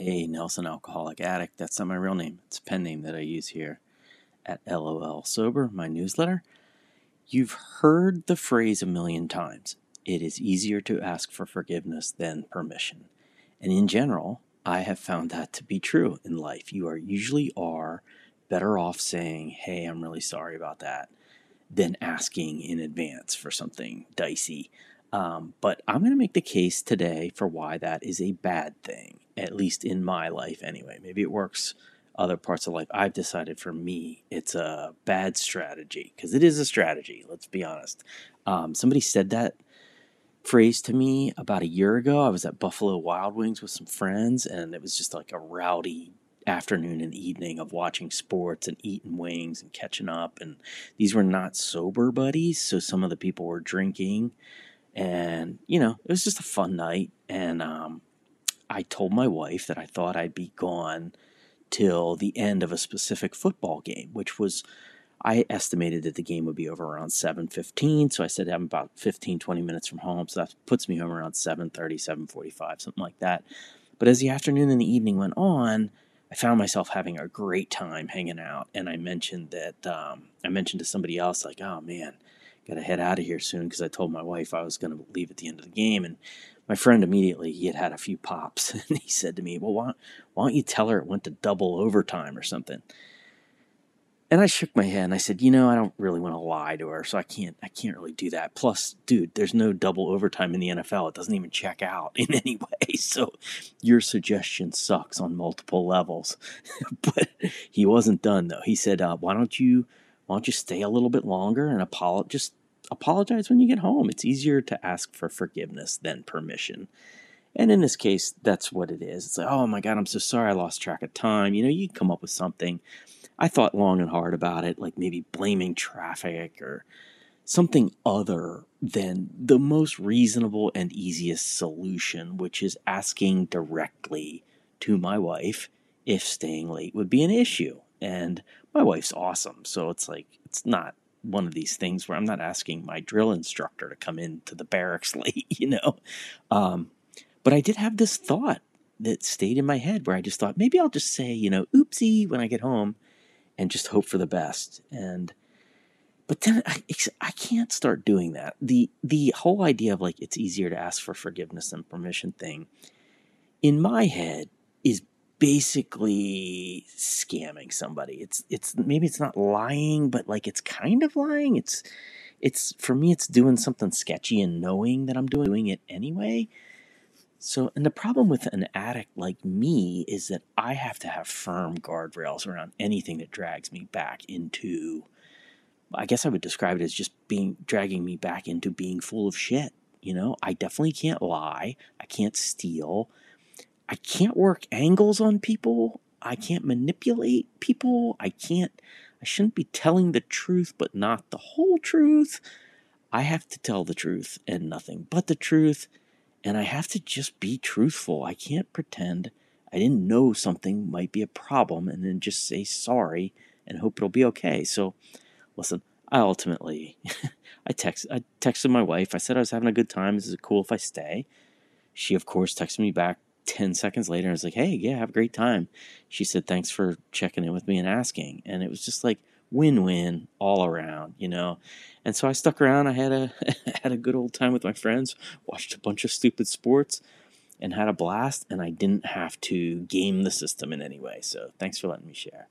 Hey, Nelson Alcoholic Addict. That's not my real name. It's a pen name that I use here at LOL Sober, my newsletter. You've heard the phrase a million times. It is easier to ask for forgiveness than permission. And in general, I have found that to be true in life. You are usually are better off saying, "Hey, I'm really sorry about that," than asking in advance for something dicey. Um, but I'm going to make the case today for why that is a bad thing, at least in my life anyway. Maybe it works other parts of life. I've decided for me it's a bad strategy because it is a strategy, let's be honest. Um, somebody said that phrase to me about a year ago. I was at Buffalo Wild Wings with some friends, and it was just like a rowdy afternoon and evening of watching sports and eating wings and catching up. And these were not sober buddies, so some of the people were drinking and, you know, it was just a fun night. And um, I told my wife that I thought I'd be gone till the end of a specific football game, which was I estimated that the game would be over around 7:15, so I said I'm about 15 20 minutes from home, so that puts me home around 7:30, 7:45, something like that. But as the afternoon and the evening went on, I found myself having a great time hanging out, and I mentioned that um, I mentioned to somebody else like, "Oh man, got to head out of here soon because I told my wife I was to leave at the end of the game. And my friend immediately, he had had a few pops and he said to me, Well, why, why don't you tell her it went to double overtime or something? And I shook my head and I said, you know, I don't really want to lie to her, so I can't I can't really do that. Plus, dude, there's no double overtime in the NFL. It doesn't even check out in any way. So your suggestion sucks on multiple levels. but he wasn't done though. He said, uh, why don't you why don't you stay a little bit longer and apologize just apologize when you get home. It's easier to ask for forgiveness than permission. And in this case, that's what it is. It's like, oh my God, I'm so sorry I lost track of time. You know, you come up with something. I thought long and hard about it, like maybe blaming traffic or something other than the most reasonable and easiest solution, which is asking directly to my wife if staying late would be an issue. And my wife's awesome. So it's like, it's not one of these things where I'm not asking my drill instructor to come into the barracks late, you know. Um, but I did have this thought that stayed in my head where I just thought maybe I'll just say, you know, oopsie when I get home and just hope for the best. And but then I, I can't start doing that. The the whole idea of like it's easier to ask for forgiveness than permission thing in my head is basically scamming somebody. It's it's maybe it's not lying, but like it's kind of lying. It's it's for me it's doing something sketchy and knowing that I'm doing it anyway. So, and the problem with an addict like me is that I have to have firm guardrails around anything that drags me back into I guess I would describe it as just being dragging me back into being full of shit. You know, I definitely can't lie. I can't steal. I can't work angles on people. I can't manipulate people. I can't, I shouldn't be telling the truth, but not the whole truth. I have to tell the truth and nothing but the truth. And I have to just be truthful. I can't pretend I didn't know something might be a problem and then just say sorry and hope it'll be okay. So, listen, I ultimately, I text, I texted my wife. I said I was having a good time. This Is it cool if I stay? She, of course, texted me back 10 seconds later, I was like, hey, yeah, have a great time. She said, thanks for checking in with me and asking. And it was just like win win all around, you know? And so I stuck around. I had a, had a good old time with my friends, watched a bunch of stupid sports, and had a blast. And I didn't have to game the system in any way. So thanks for letting me share.